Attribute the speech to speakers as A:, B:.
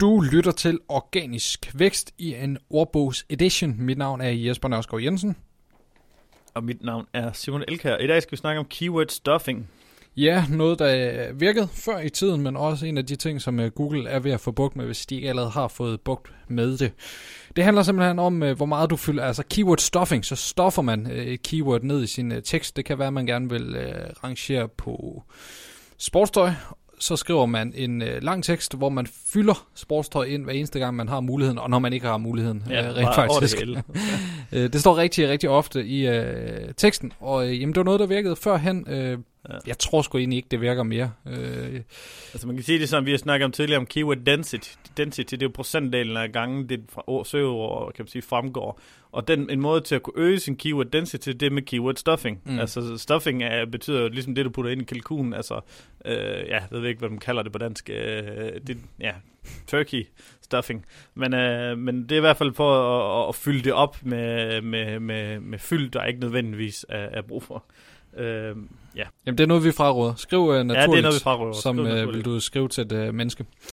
A: Du lytter til Organisk Vækst i en ordbogs edition. Mit navn er Jesper Nørskov Jensen.
B: Og mit navn er Simon Elkær. I dag skal vi snakke om keyword stuffing.
A: Ja, noget der virkede før i tiden, men også en af de ting, som øh, Google er ved at få bugt med, hvis de ikke allerede har fået bugt med det. Det handler simpelthen om, øh, hvor meget du fylder, altså keyword stuffing, så stoffer man øh, et keyword ned i sin tekst. Det kan være, at man gerne vil rangere på sportstøj, så skriver man en øh, lang tekst, hvor man fylder sportstøj ind hver eneste gang, man har muligheden, og når man ikke har muligheden,
B: ja, øh, rent faktisk. Det,
A: øh, det står rigtig, rigtig ofte i øh, teksten, og øh, jamen, det var noget, der virkede førhen. Øh, Ja. Jeg tror sgu egentlig ikke, det virker mere. Øh.
B: Altså man kan sige det som vi har snakket om tidligere om keyword density. Density, det er jo procentdelen af gangen, det fra søgeord, kan man sige, fremgår. Og den, en måde til at kunne øge sin keyword density, det er med keyword stuffing. Mm. Altså stuffing er, betyder jo ligesom det, du putter ind i kalkunen. Altså, øh, ja, jeg ved ikke, hvad man kalder det på dansk. Øh, det, ja, turkey stuffing. Men, øh, men det er i hvert fald for at, at fylde det op med, med, med, med fyld, der ikke nødvendigvis er, er brug for.
A: Øh, ja. Jamen, det er noget, vi fraråder. Skriv uh, naturligt,
B: ja, det er noget, vi fraråder.
A: som uh, vil du skrive til et uh, menneske.